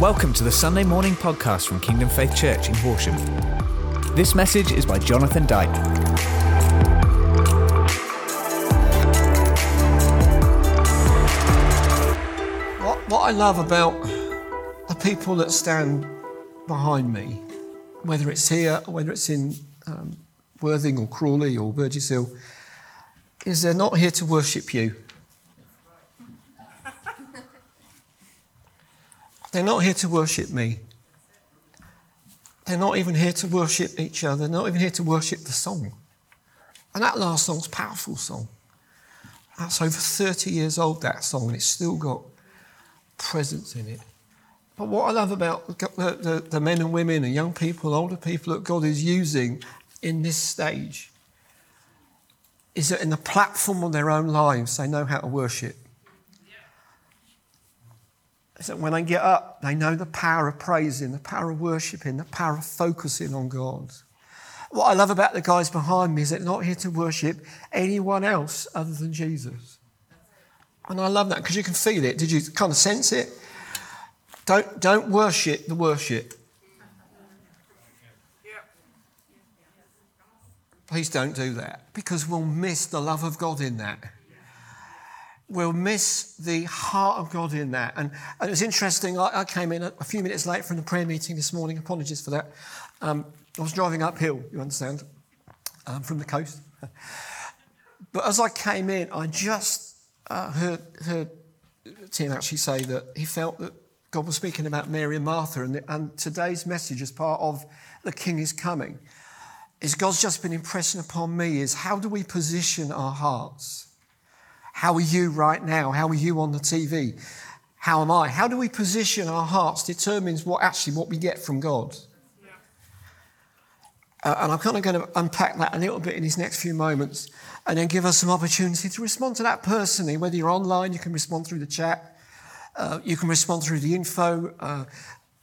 Welcome to the Sunday morning podcast from Kingdom Faith Church in Horsham. This message is by Jonathan Dyke. What, what I love about the people that stand behind me, whether it's here or whether it's in um, Worthing or Crawley or Burgess Hill, is they're not here to worship you. They're not here to worship me. They're not even here to worship each other. They're not even here to worship the song. And that last song's a powerful song. That's over 30 years old, that song, and it's still got presence in it. But what I love about the, the, the men and women and young people, older people that God is using in this stage is that in the platform of their own lives, they know how to worship. So when they get up, they know the power of praising, the power of worshiping, the power of focusing on God. What I love about the guys behind me is they're not here to worship anyone else other than Jesus. And I love that because you can feel it. Did you kind of sense it? Don't, don't worship the worship. Please don't do that because we'll miss the love of God in that we'll miss the heart of God in that. And, and it was interesting, I, I, came in a, few minutes late from the prayer meeting this morning. Apologies for that. Um, I was driving uphill, you understand, um, from the coast. but as I came in, I just uh, heard, heard Tim actually say that he felt that God was speaking about Mary and Martha. And, and today's message, as part of The King is Coming, is God's just been impressing upon me is how do we position our hearts? How are you right now? How are you on the TV? How am I? How do we position our hearts determines what actually what we get from God. Uh, and I'm kind of going to unpack that a little bit in these next few moments and then give us some opportunity to respond to that personally. Whether you're online, you can respond through the chat, uh, you can respond through the info, uh,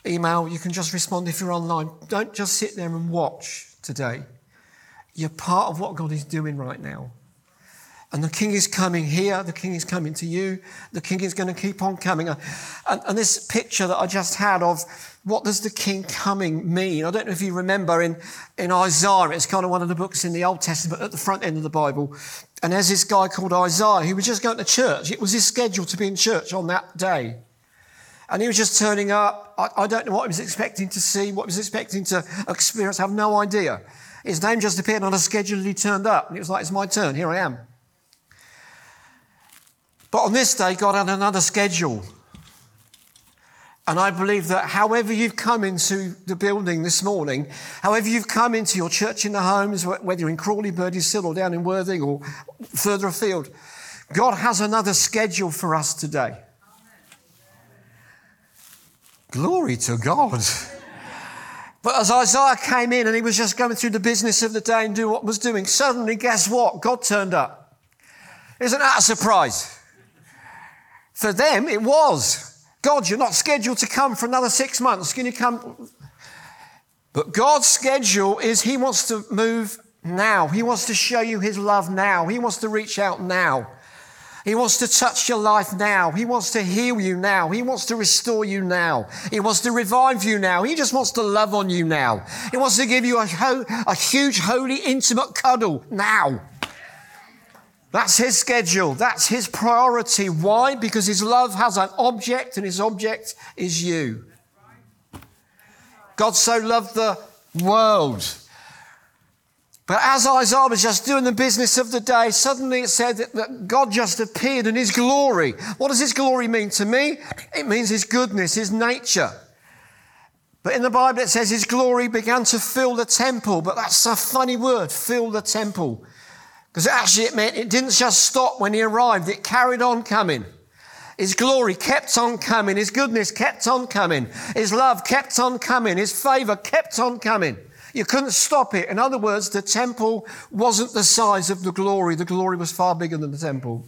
email, you can just respond if you're online. Don't just sit there and watch today. You're part of what God is doing right now. And the king is coming here, the king is coming to you, the king is going to keep on coming. And, and, this picture that I just had of what does the king coming mean? I don't know if you remember in, in Isaiah, it's kind of one of the books in the Old Testament at the front end of the Bible. And there's this guy called Isaiah who was just going to church. It was his schedule to be in church on that day. And he was just turning up. I, I don't know what he was expecting to see, what he was expecting to experience. I have no idea. His name just appeared on a schedule and he turned up. And it was like, it's my turn. Here I am. But on this day, God had another schedule. And I believe that however you've come into the building this morning, however you've come into your church in the homes, whether you're in Crawley, Burgess Hill, or down in Worthing, or further afield, God has another schedule for us today. Glory to God. But as Isaiah came in and he was just going through the business of the day and doing what was doing, suddenly, guess what? God turned up. Isn't that a surprise? For them, it was. God, you're not scheduled to come for another six months. Can you come? But God's schedule is He wants to move now. He wants to show you His love now. He wants to reach out now. He wants to touch your life now. He wants to heal you now. He wants to restore you now. He wants to revive you now. He just wants to love on you now. He wants to give you a, ho- a huge, holy, intimate cuddle now. That's his schedule. That's his priority. Why? Because his love has an object and his object is you. God so loved the world. But as Isaiah was just doing the business of the day, suddenly it said that God just appeared in his glory. What does his glory mean to me? It means his goodness, his nature. But in the Bible it says his glory began to fill the temple, but that's a funny word, fill the temple. Because actually it meant it didn't just stop when he arrived, it carried on coming. His glory kept on coming. His goodness kept on coming. His love kept on coming. His favor kept on coming. You couldn't stop it. In other words, the temple wasn't the size of the glory. The glory was far bigger than the temple.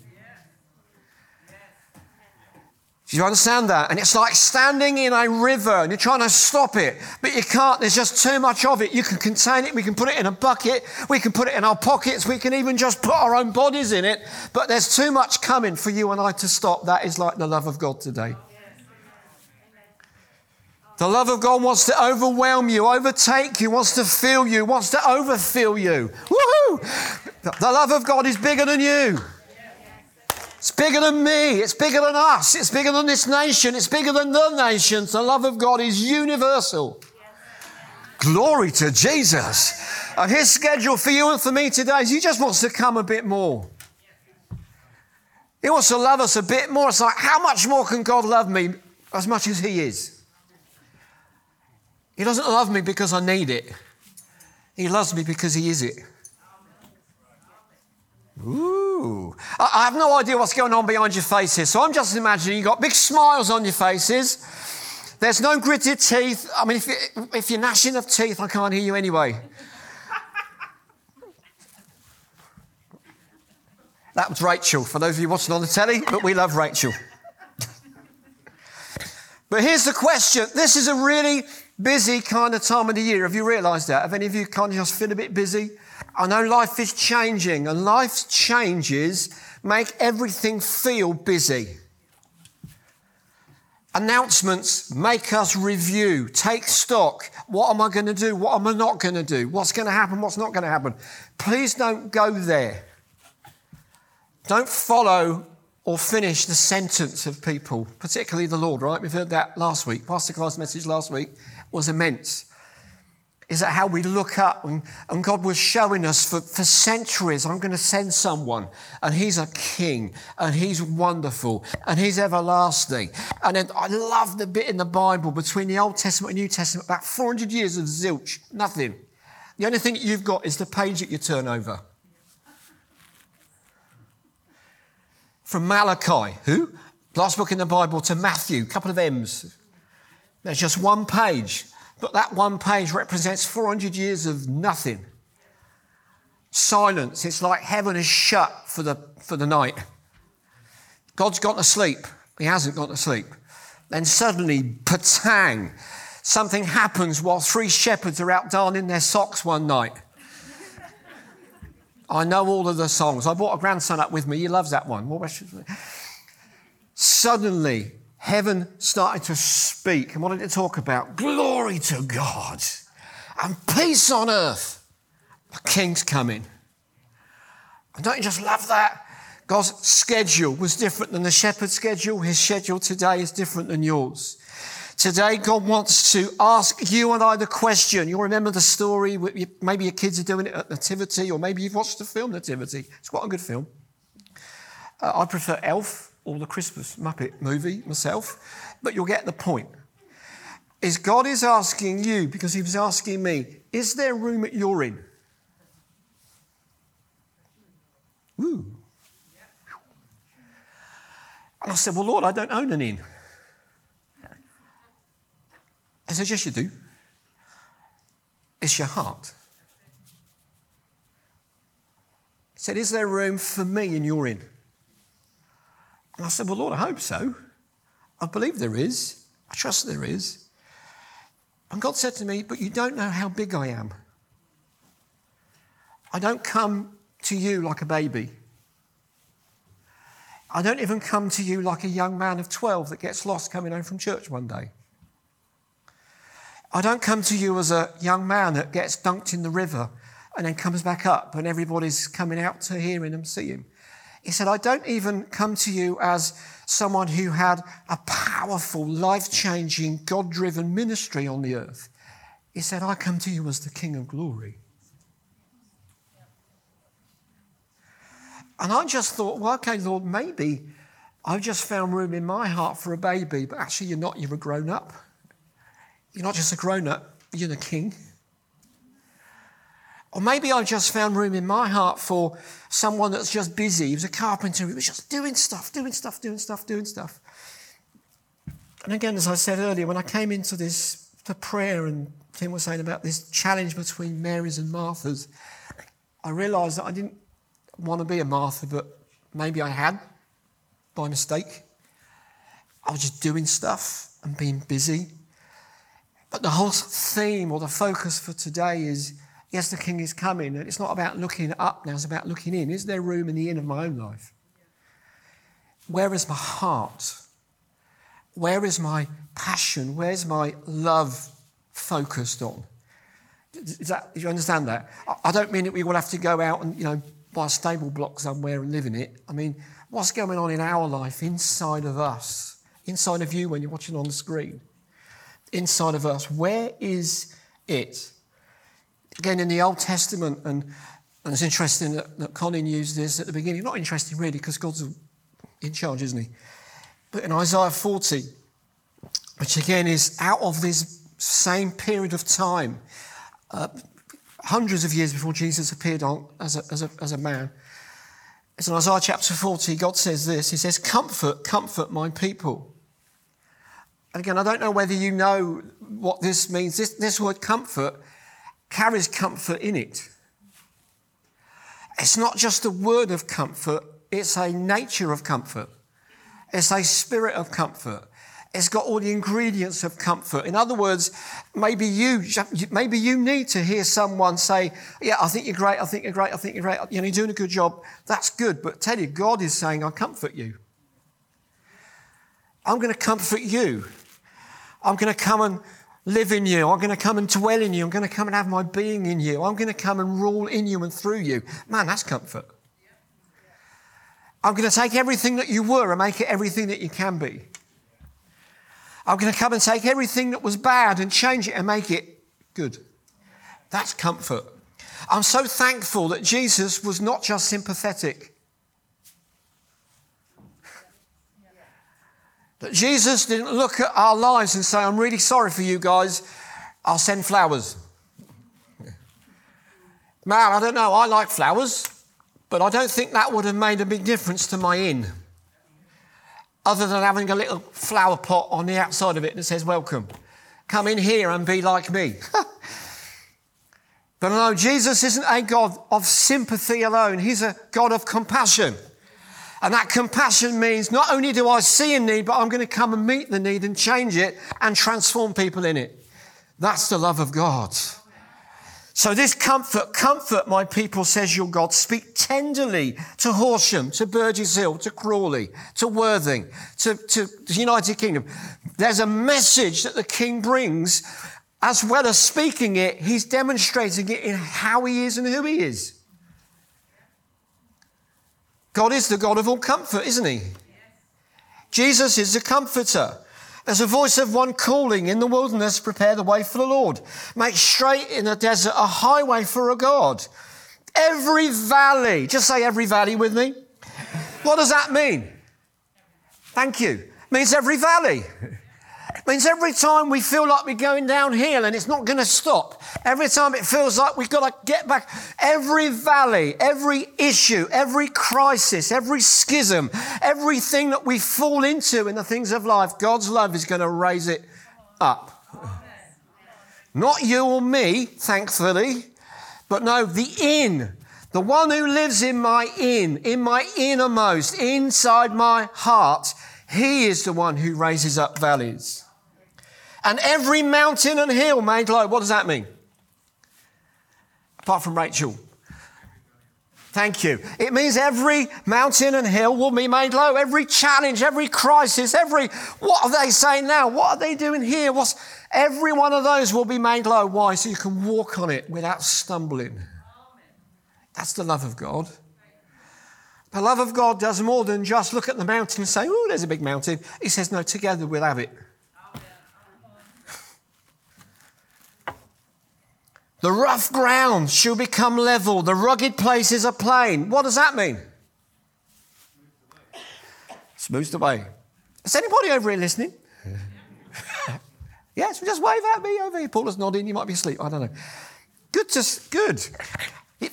Do you understand that? And it's like standing in a river and you're trying to stop it, but you can't. There's just too much of it. You can contain it. We can put it in a bucket. We can put it in our pockets. We can even just put our own bodies in it. But there's too much coming for you and I to stop. That is like the love of God today. The love of God wants to overwhelm you, overtake you, wants to fill you, wants to overfill you. Woohoo! The love of God is bigger than you. Bigger than me. It's bigger than us. It's bigger than this nation. It's bigger than the nations. The love of God is universal. Glory to Jesus. Uh, and his schedule for you and for me today is he just wants to come a bit more. He wants to love us a bit more. It's like, how much more can God love me as much as he is? He doesn't love me because I need it. He loves me because he is it. Ooh. I have no idea what's going on behind your faces, so I'm just imagining you've got big smiles on your faces. There's no gritted teeth. I mean, if, you, if you're gnashing of teeth, I can't hear you anyway. That was Rachel, for those of you watching on the telly, but we love Rachel. but here's the question this is a really busy kind of time of the year. Have you realised that? Have any of you kind of just feel a bit busy? I know life is changing, and life's changes make everything feel busy. Announcements make us review, take stock. What am I going to do? What am I not going to do? What's going to happen? What's not going to happen? Please don't go there. Don't follow or finish the sentence of people, particularly the Lord, right? We've heard that last week. Pastor Carl's message last week was immense is that how we look up and, and God was showing us for, for centuries, I'm going to send someone and he's a king and he's wonderful and he's everlasting. And then I love the bit in the Bible between the Old Testament and New Testament, about 400 years of zilch, nothing. The only thing you've got is the page that you turn over. From Malachi, who? Last book in the Bible, to Matthew, couple of M's. There's just one page. But that one page represents 400 years of nothing. Silence. It's like heaven is shut for the, for the night. God's gone to sleep. He hasn't gone to sleep. Then suddenly, patang, something happens while three shepherds are out darning their socks one night. I know all of the songs. I brought a grandson up with me. He loves that one. Suddenly, heaven started to speak. And wanted to talk about? Glory to God and peace on earth. The king's coming. And don't you just love that? God's schedule was different than the shepherd's schedule. His schedule today is different than yours. Today, God wants to ask you and I the question. You'll remember the story. Maybe your kids are doing it at Nativity, or maybe you've watched the film Nativity. It's quite a good film. Uh, I prefer Elf or the Christmas Muppet movie myself, but you'll get the point. Is God is asking you, because He was asking me, is there room at your inn? Ooh. And I said, Well, Lord, I don't own an inn. I said, Yes, you do. It's your heart. He said, Is there room for me in your inn? And I said, Well, Lord, I hope so. I believe there is. I trust there is. And God said to me, But you don't know how big I am. I don't come to you like a baby. I don't even come to you like a young man of 12 that gets lost coming home from church one day. I don't come to you as a young man that gets dunked in the river and then comes back up and everybody's coming out to hear him and see him. He said, I don't even come to you as someone who had a powerful, life changing, God driven ministry on the earth. He said, I come to you as the King of glory. And I just thought, well, okay, Lord, maybe I've just found room in my heart for a baby, but actually you're not, you're a grown up. You're not just a grown up, you're the king. Or maybe I just found room in my heart for someone that's just busy. He was a carpenter. He was just doing stuff, doing stuff, doing stuff, doing stuff. And again, as I said earlier, when I came into this to prayer and Tim was saying about this challenge between Mary's and Martha's, I realised that I didn't want to be a Martha, but maybe I had by mistake. I was just doing stuff and being busy. But the whole theme or the focus for today is yes, the king is coming. And it's not about looking up now, it's about looking in. Is there room in the inn of my own life? Where is my heart? where is my passion? Where's my love focused on? Is that, do you understand that? I don't mean that we will have to go out and, you know, buy a stable block somewhere and live in it. I mean, what's going on in our life inside of us, inside of you when you're watching on the screen, inside of us? Where is it? Again, in the Old Testament, and, and it's interesting that, that Colin used this at the beginning. Not interesting, really, because God's in charge, isn't he? But in Isaiah 40, which again is out of this same period of time, uh, hundreds of years before Jesus appeared on, as, a, as, a, as a man. It's in Isaiah chapter 40, God says this He says, Comfort, comfort my people. And again, I don't know whether you know what this means. This, this word comfort carries comfort in it. It's not just a word of comfort, it's a nature of comfort. It's a spirit of comfort. It's got all the ingredients of comfort. In other words, maybe you, maybe you need to hear someone say, Yeah, I think you're great, I think you're great, I think you're great, you know, you're doing a good job. That's good. But tell you, God is saying, I'll comfort you. I'm going to comfort you. I'm going to come and live in you. I'm going to come and dwell in you. I'm going to come and have my being in you. I'm going to come and rule in you and through you. Man, that's comfort. I'm going to take everything that you were and make it everything that you can be. I'm going to come and take everything that was bad and change it and make it good. That's comfort. I'm so thankful that Jesus was not just sympathetic. That Jesus didn't look at our lives and say, I'm really sorry for you guys, I'll send flowers. Man, I don't know, I like flowers, but I don't think that would have made a big difference to my inn. Other than having a little flower pot on the outside of it that says, Welcome. Come in here and be like me. but no, Jesus isn't a God of sympathy alone, He's a God of compassion. And that compassion means not only do I see a need, but I'm going to come and meet the need and change it and transform people in it. That's the love of God. So this comfort, comfort my people, says your God. Speak tenderly to Horsham, to Burgess Hill, to Crawley, to Worthing, to, to the United Kingdom. There's a message that the King brings. As well as speaking it, he's demonstrating it in how he is and who he is. God is the God of all comfort, isn't He? Jesus is the comforter. There's a voice of one calling in the wilderness, prepare the way for the Lord. Make straight in the desert a highway for a God. Every valley, just say every valley with me. What does that mean? Thank you. It means every valley means every time we feel like we're going downhill and it's not going to stop, every time it feels like we've got to get back, every valley, every issue, every crisis, every schism, everything that we fall into in the things of life, God's love is going to raise it up. Not you or me, thankfully, but no, the inn. The one who lives in my inn, in my innermost, inside my heart, he is the one who raises up valleys and every mountain and hill made low. What does that mean? Apart from Rachel. Thank you. It means every mountain and hill will be made low. Every challenge, every crisis, every, what are they saying now? What are they doing here? What's, every one of those will be made low. Why? So you can walk on it without stumbling. That's the love of God. The love of God does more than just look at the mountain and say, oh, there's a big mountain. He says, no, together we'll have it. The rough ground shall become level, the rugged places are plain. What does that mean? Smoothed away. Is anybody over here listening? yes, just wave at me over here. Paul is nodding. You might be asleep. I don't know. Good to good.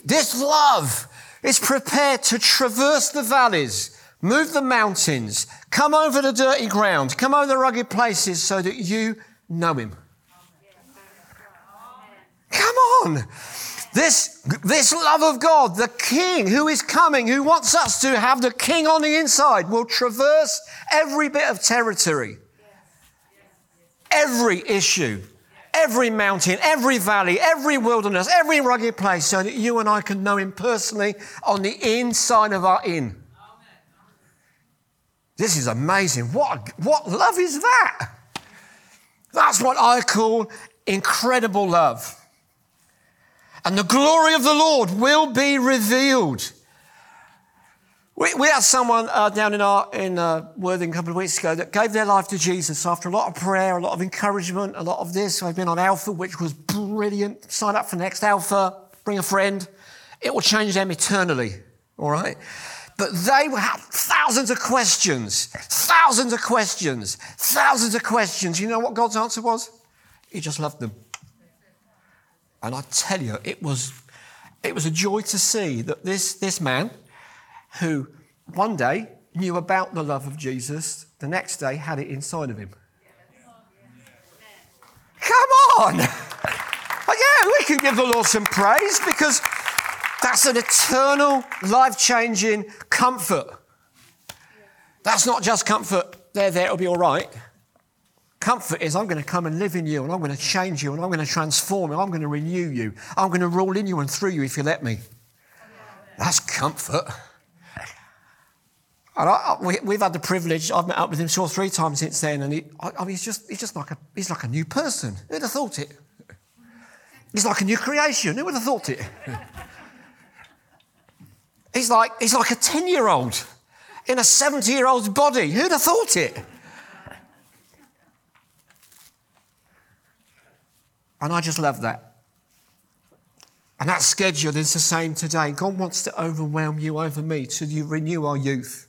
This love is prepared to traverse the valleys, move the mountains, come over the dirty ground, come over the rugged places so that you know him. Come on. This, this love of God, the King who is coming, who wants us to have the King on the inside, will traverse every bit of territory, every issue, every mountain, every valley, every wilderness, every rugged place, so that you and I can know Him personally on the inside of our inn. This is amazing. What, what love is that? That's what I call incredible love. And the glory of the Lord will be revealed. We, we had someone uh, down in our in uh, Worthing a couple of weeks ago that gave their life to Jesus after a lot of prayer, a lot of encouragement, a lot of this. I've been on Alpha, which was brilliant. Sign up for next Alpha, bring a friend. It will change them eternally. All right. But they had thousands of questions, thousands of questions, thousands of questions. You know what God's answer was? He just loved them. And I tell you, it was, it was a joy to see that this, this man, who one day knew about the love of Jesus, the next day had it inside of him. Come on! Yeah, we can give the Lord some praise because that's an eternal, life changing comfort. That's not just comfort, there, there, it'll be all right. Comfort is I'm going to come and live in you and I'm going to change you and I'm going to transform you. I'm going to renew you. I'm going to rule in you and through you if you let me. That's comfort. And I, we, have had the privilege. I've met up with him or three times since then, and he, I, he's just he's just like a he's like a new person. Who'd have thought it? He's like a new creation. Who would have thought it? He's like, he's like a 10 year old in a 70 year old's body. Who'd have thought it? And I just love that. And that schedule is the same today. God wants to overwhelm you over me to renew our youth,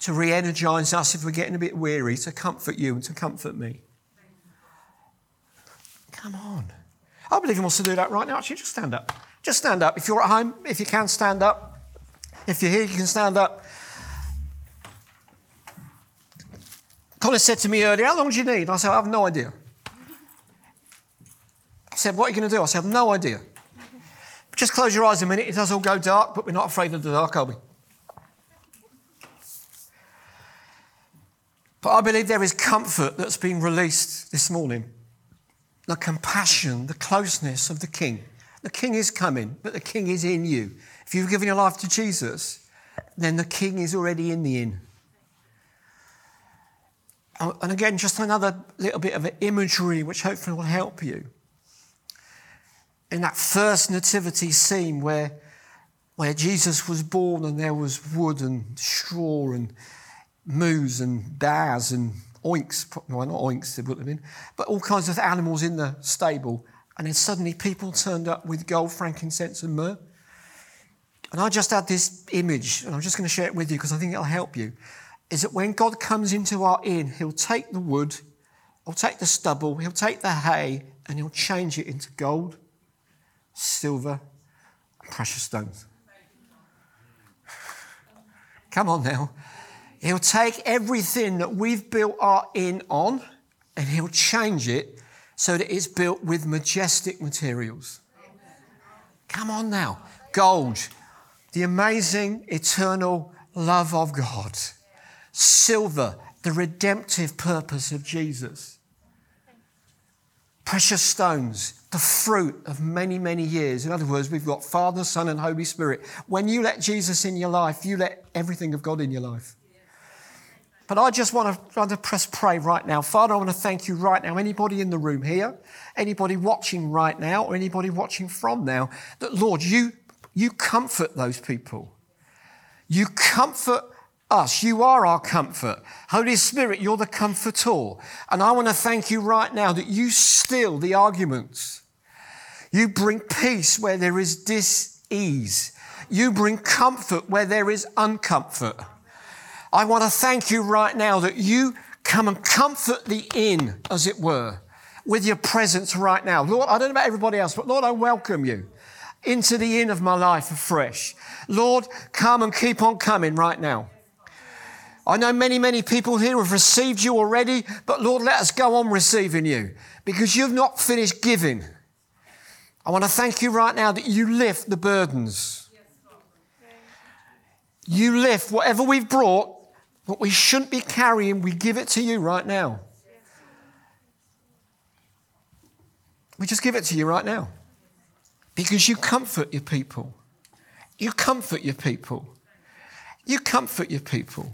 to re energize us if we're getting a bit weary, to comfort you and to comfort me. Come on. I believe He wants to do that right now. Actually, just stand up. Just stand up. If you're at home, if you can stand up. If you're here, you can stand up. Colin said to me earlier, How long do you need? I said, I have no idea. Said, What are you going to do? I said, I have no idea. Just close your eyes a minute. It does all go dark, but we're not afraid of the dark, are we? But I believe there is comfort that's been released this morning. The compassion, the closeness of the King. The King is coming, but the King is in you. If you've given your life to Jesus, then the king is already in the inn. And again, just another little bit of imagery which hopefully will help you. In that first nativity scene where, where Jesus was born and there was wood and straw and moose and bears and oinks, well, not oinks, they would have been, but all kinds of animals in the stable. And then suddenly people turned up with gold, frankincense, and myrrh. And I just had this image, and I'm just going to share it with you because I think it'll help you. Is that when God comes into our inn, He'll take the wood, He'll take the stubble, He'll take the hay, and He'll change it into gold, silver, and precious stones. Come on now. He'll take everything that we've built our inn on and He'll change it so that it's built with majestic materials. Come on now. Gold, the amazing eternal love of God. Silver, the redemptive purpose of Jesus. Precious stones, the fruit of many, many years. In other words, we've got Father, Son, and Holy Spirit. When you let Jesus in your life, you let everything of God in your life. But I just want to, want to press pray right now. Father, I want to thank you right now. Anybody in the room here, anybody watching right now, or anybody watching from now, that Lord, you you comfort those people. You comfort us. You are our comfort. Holy Spirit, you're the comforter. And I want to thank you right now that you still the arguments. You bring peace where there is dis-ease. You bring comfort where there is uncomfort. I want to thank you right now that you come and comfort the inn, as it were, with your presence right now. Lord, I don't know about everybody else, but Lord, I welcome you into the inn of my life afresh. Lord, come and keep on coming right now. I know many, many people here have received you already, but Lord, let us go on receiving you because you've not finished giving. I want to thank you right now that you lift the burdens. You lift whatever we've brought, what we shouldn't be carrying, we give it to you right now. We just give it to you right now because you comfort your people. You comfort your people. You comfort your people.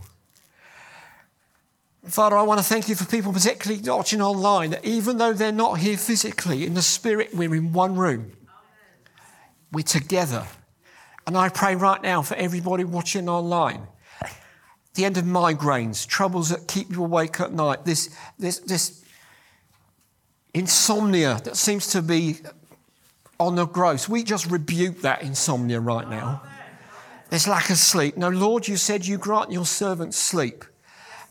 Father, I want to thank you for people, particularly watching online, that even though they're not here physically, in the spirit, we're in one room. We're together. And I pray right now for everybody watching online. The end of migraines, troubles that keep you awake at night, this, this, this insomnia that seems to be on the growth. We just rebuke that insomnia right now. There's lack of sleep. No, Lord, you said you grant your servants sleep.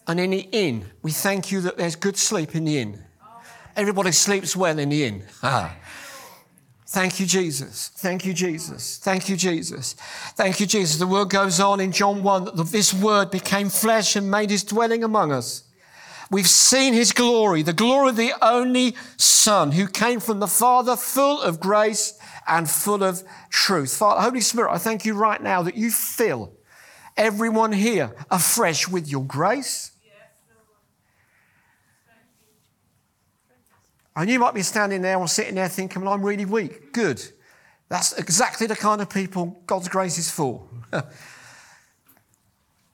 And in the inn, we thank you that there's good sleep in the inn. Everybody sleeps well in the inn. Ah. Thank you, Jesus. Thank you, Jesus. Thank you, Jesus. Thank you, Jesus. The word goes on in John 1 that this word became flesh and made his dwelling among us. We've seen his glory, the glory of the only Son who came from the Father, full of grace and full of truth. Father, Holy Spirit, I thank you right now that you fill everyone here afresh with your grace. And you might be standing there or sitting there thinking, well, I'm really weak. Good. That's exactly the kind of people God's grace is for.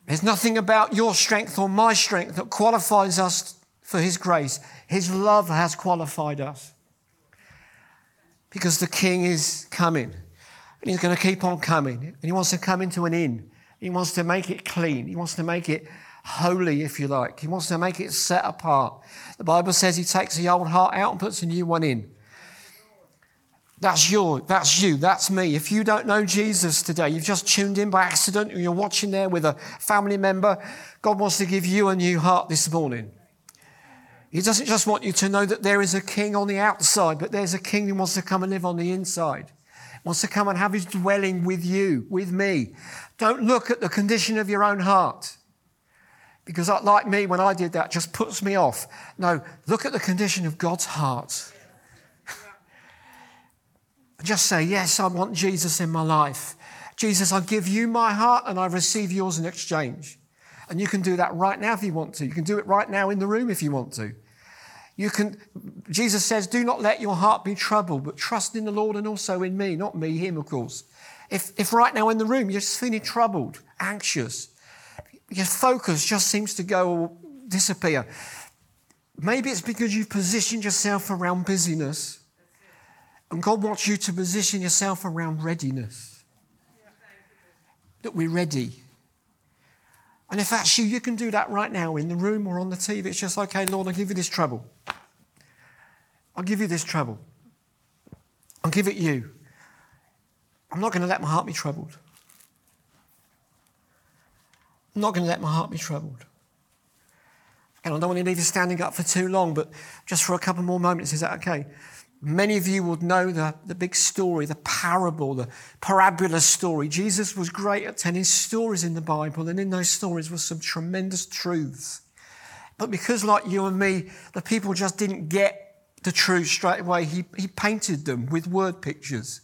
There's nothing about your strength or my strength that qualifies us for His grace. His love has qualified us. Because the King is coming. And He's going to keep on coming. And He wants to come into an inn. He wants to make it clean. He wants to make it holy, if you like. He wants to make it set apart. The Bible says He takes the old heart out and puts a new one in. That's your, that's you, that's me. If you don't know Jesus today, you've just tuned in by accident, and you're watching there with a family member, God wants to give you a new heart this morning. He doesn't just want you to know that there is a king on the outside, but there's a king who wants to come and live on the inside. Wants to come and have his dwelling with you, with me. Don't look at the condition of your own heart. Because, like me, when I did that, just puts me off. No, look at the condition of God's heart. Just say, Yes, I want Jesus in my life. Jesus, I give you my heart and I receive yours in exchange. And you can do that right now if you want to. You can do it right now in the room if you want to. You can, Jesus says, do not let your heart be troubled, but trust in the Lord and also in me, not me, him, of course. If, if right now in the room you're just feeling troubled, anxious, your focus just seems to go or disappear, maybe it's because you've positioned yourself around busyness and God wants you to position yourself around readiness. That we're ready. And if that's you, you can do that right now in the room or on the TV. It's just, okay, Lord, I'll give you this trouble. I'll give you this trouble. I'll give it you. I'm not going to let my heart be troubled. I'm not going to let my heart be troubled. And I don't want to leave you standing up for too long, but just for a couple more moments, is that okay? Many of you would know the, the big story, the parable, the parabola story. Jesus was great at telling stories in the Bible, and in those stories was some tremendous truths. But because, like you and me, the people just didn't get the truth straight away, he, he painted them with word pictures.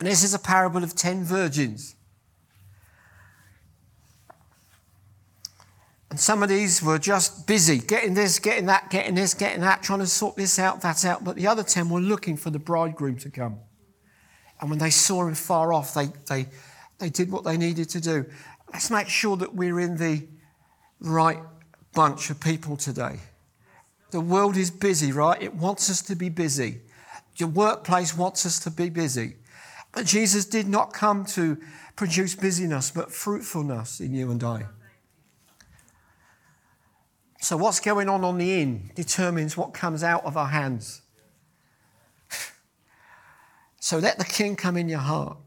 And this is a parable of 10 virgins. And some of these were just busy getting this, getting that, getting this, getting that, trying to sort this out, that out. But the other 10 were looking for the bridegroom to come. And when they saw him far off, they, they, they did what they needed to do. Let's make sure that we're in the right bunch of people today. The world is busy, right? It wants us to be busy. Your workplace wants us to be busy. But Jesus did not come to produce busyness, but fruitfulness in you and I. So, what's going on on the in determines what comes out of our hands. So, let the king come in your heart.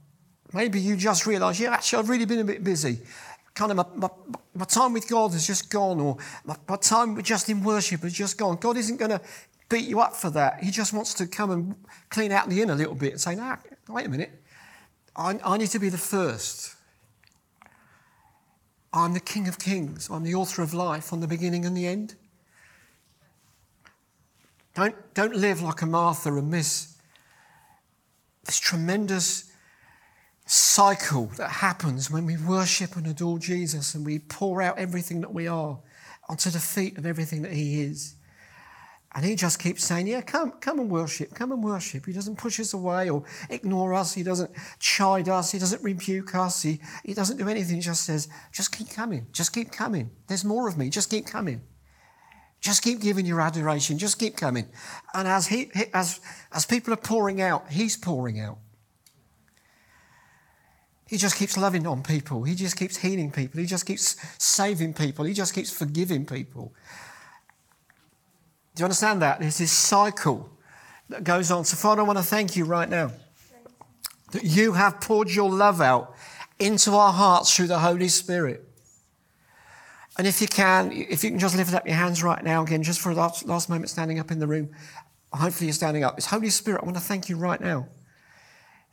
Maybe you just realize, yeah, actually, I've really been a bit busy. Kind of my, my, my time with God has just gone, or my, my time just in worship has just gone. God isn't going to beat you up for that. He just wants to come and clean out the inn a little bit and say, nah, wait a minute. I, I need to be the first. I'm the King of Kings. I'm the author of life I'm the beginning and the end. Don't, don't live like a Martha and miss this tremendous cycle that happens when we worship and adore Jesus and we pour out everything that we are onto the feet of everything that He is. And he just keeps saying, Yeah, come, come and worship, come and worship. He doesn't push us away or ignore us. He doesn't chide us. He doesn't rebuke us. He, he doesn't do anything. He just says, Just keep coming. Just keep coming. There's more of me. Just keep coming. Just keep giving your adoration. Just keep coming. And as, he, as, as people are pouring out, He's pouring out. He just keeps loving on people. He just keeps healing people. He just keeps saving people. He just keeps forgiving people. Do you understand that? There's this cycle that goes on. So, Father, I want to thank you right now that you have poured your love out into our hearts through the Holy Spirit. And if you can, if you can just lift up your hands right now again, just for a last, last moment standing up in the room. Hopefully you're standing up. It's Holy Spirit, I want to thank you right now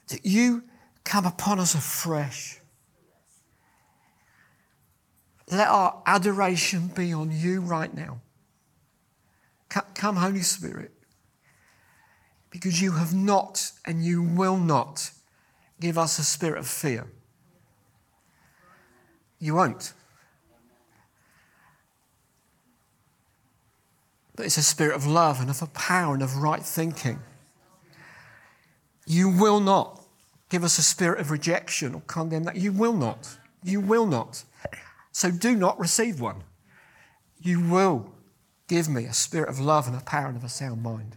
that you come upon us afresh. Let our adoration be on you right now. Come, Holy Spirit, because you have not and you will not give us a spirit of fear. You won't. But it's a spirit of love and of a power and of right thinking. You will not give us a spirit of rejection or condemnation. You will not. You will not. So do not receive one. You will Give me a spirit of love and a power and of a sound mind.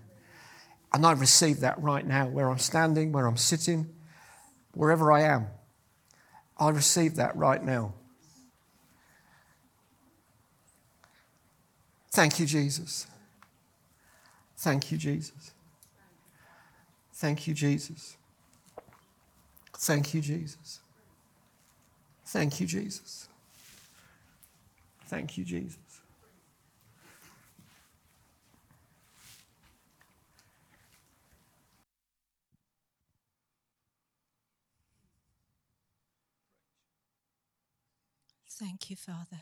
And I receive that right now, where I'm standing, where I'm sitting, wherever I am. I receive that right now. Thank you, Jesus. Thank you, Jesus. Thank you, Jesus. Thank you, Jesus. Thank you, Jesus. Thank you, Jesus. Thank you, Father.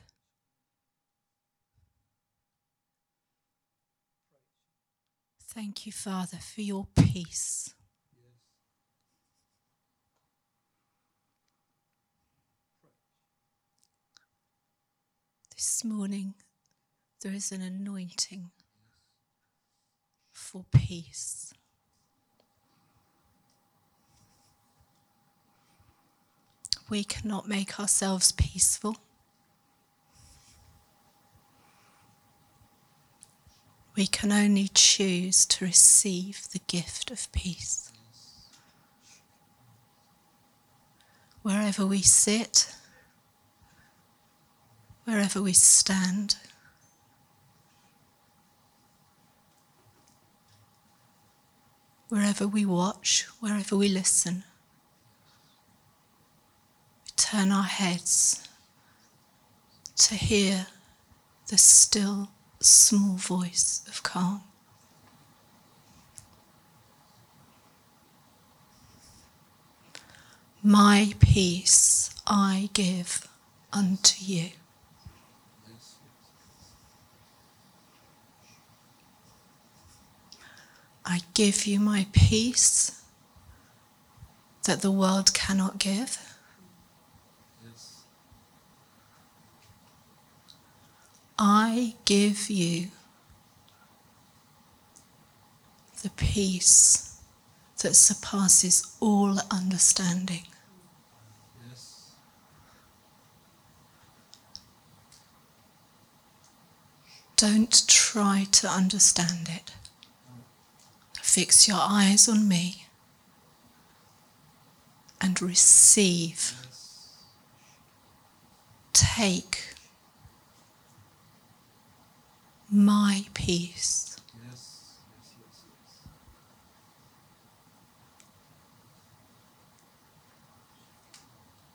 Thank you, Father, for your peace. This morning, there is an anointing for peace. We cannot make ourselves peaceful. We can only choose to receive the gift of peace. Wherever we sit, wherever we stand, wherever we watch, wherever we listen, we turn our heads to hear the still small voice of calm. My peace I give unto you. I give you my peace that the world cannot give. I give you the peace that surpasses all understanding. Yes. Don't try to understand it. Fix your eyes on me and receive. Yes. Take my peace. Yes. Yes, yes,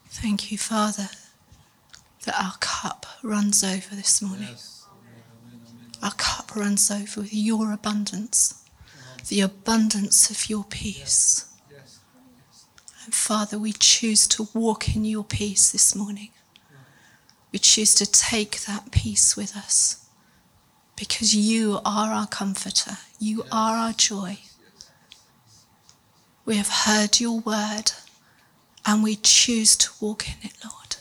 Thank you, Father, that our cup runs over this morning. Our cup runs over with your abundance, the abundance of your peace. And Father, we choose to walk in your peace this morning. We choose to take that peace with us because you are our comforter, you are our joy. We have heard your word and we choose to walk in it, Lord.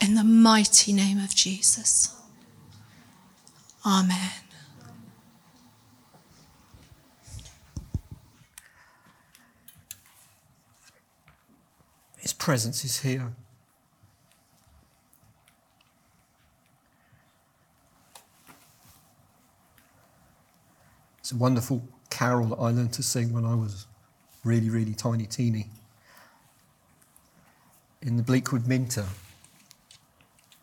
In the mighty name of Jesus. Amen. His presence is here. It's a wonderful carol that I learned to sing when I was really, really tiny, teeny. In the Bleak Midwinter,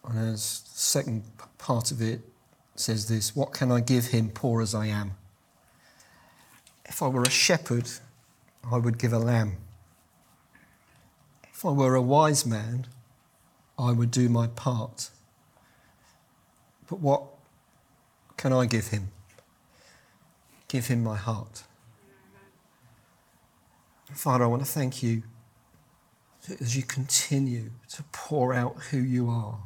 and the second part of it says this What can I give him, poor as I am? If I were a shepherd, I would give a lamb. If I were a wise man, I would do my part. But what can I give him? Give him my heart. Father, I want to thank you as you continue to pour out who you are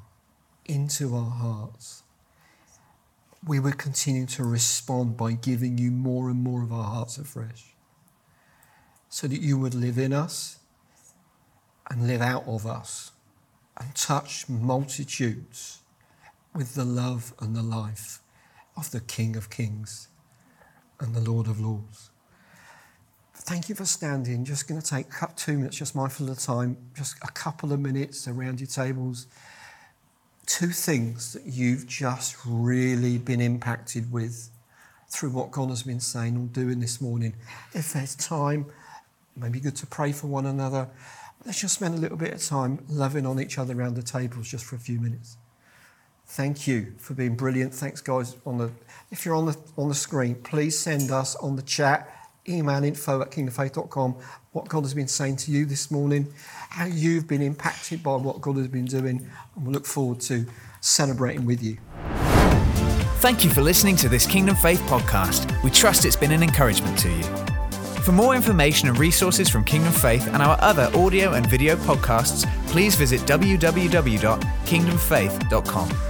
into our hearts. We will continue to respond by giving you more and more of our hearts afresh so that you would live in us and live out of us and touch multitudes with the love and the life of the King of Kings and the Lord of Lords. Thank you for standing. Just going to take two minutes, just mindful of the time, just a couple of minutes around your tables. Two things that you've just really been impacted with through what God has been saying or doing this morning. If there's time, maybe good to pray for one another. Let's just spend a little bit of time loving on each other around the tables just for a few minutes. Thank you for being brilliant. Thanks, guys. On the if you're on the on the screen, please send us on the chat email info at kingdomfaith.com what God has been saying to you this morning, how you've been impacted by what God has been doing, and we look forward to celebrating with you. Thank you for listening to this Kingdom Faith podcast. We trust it's been an encouragement to you. For more information and resources from Kingdom Faith and our other audio and video podcasts, please visit www.kingdomfaith.com.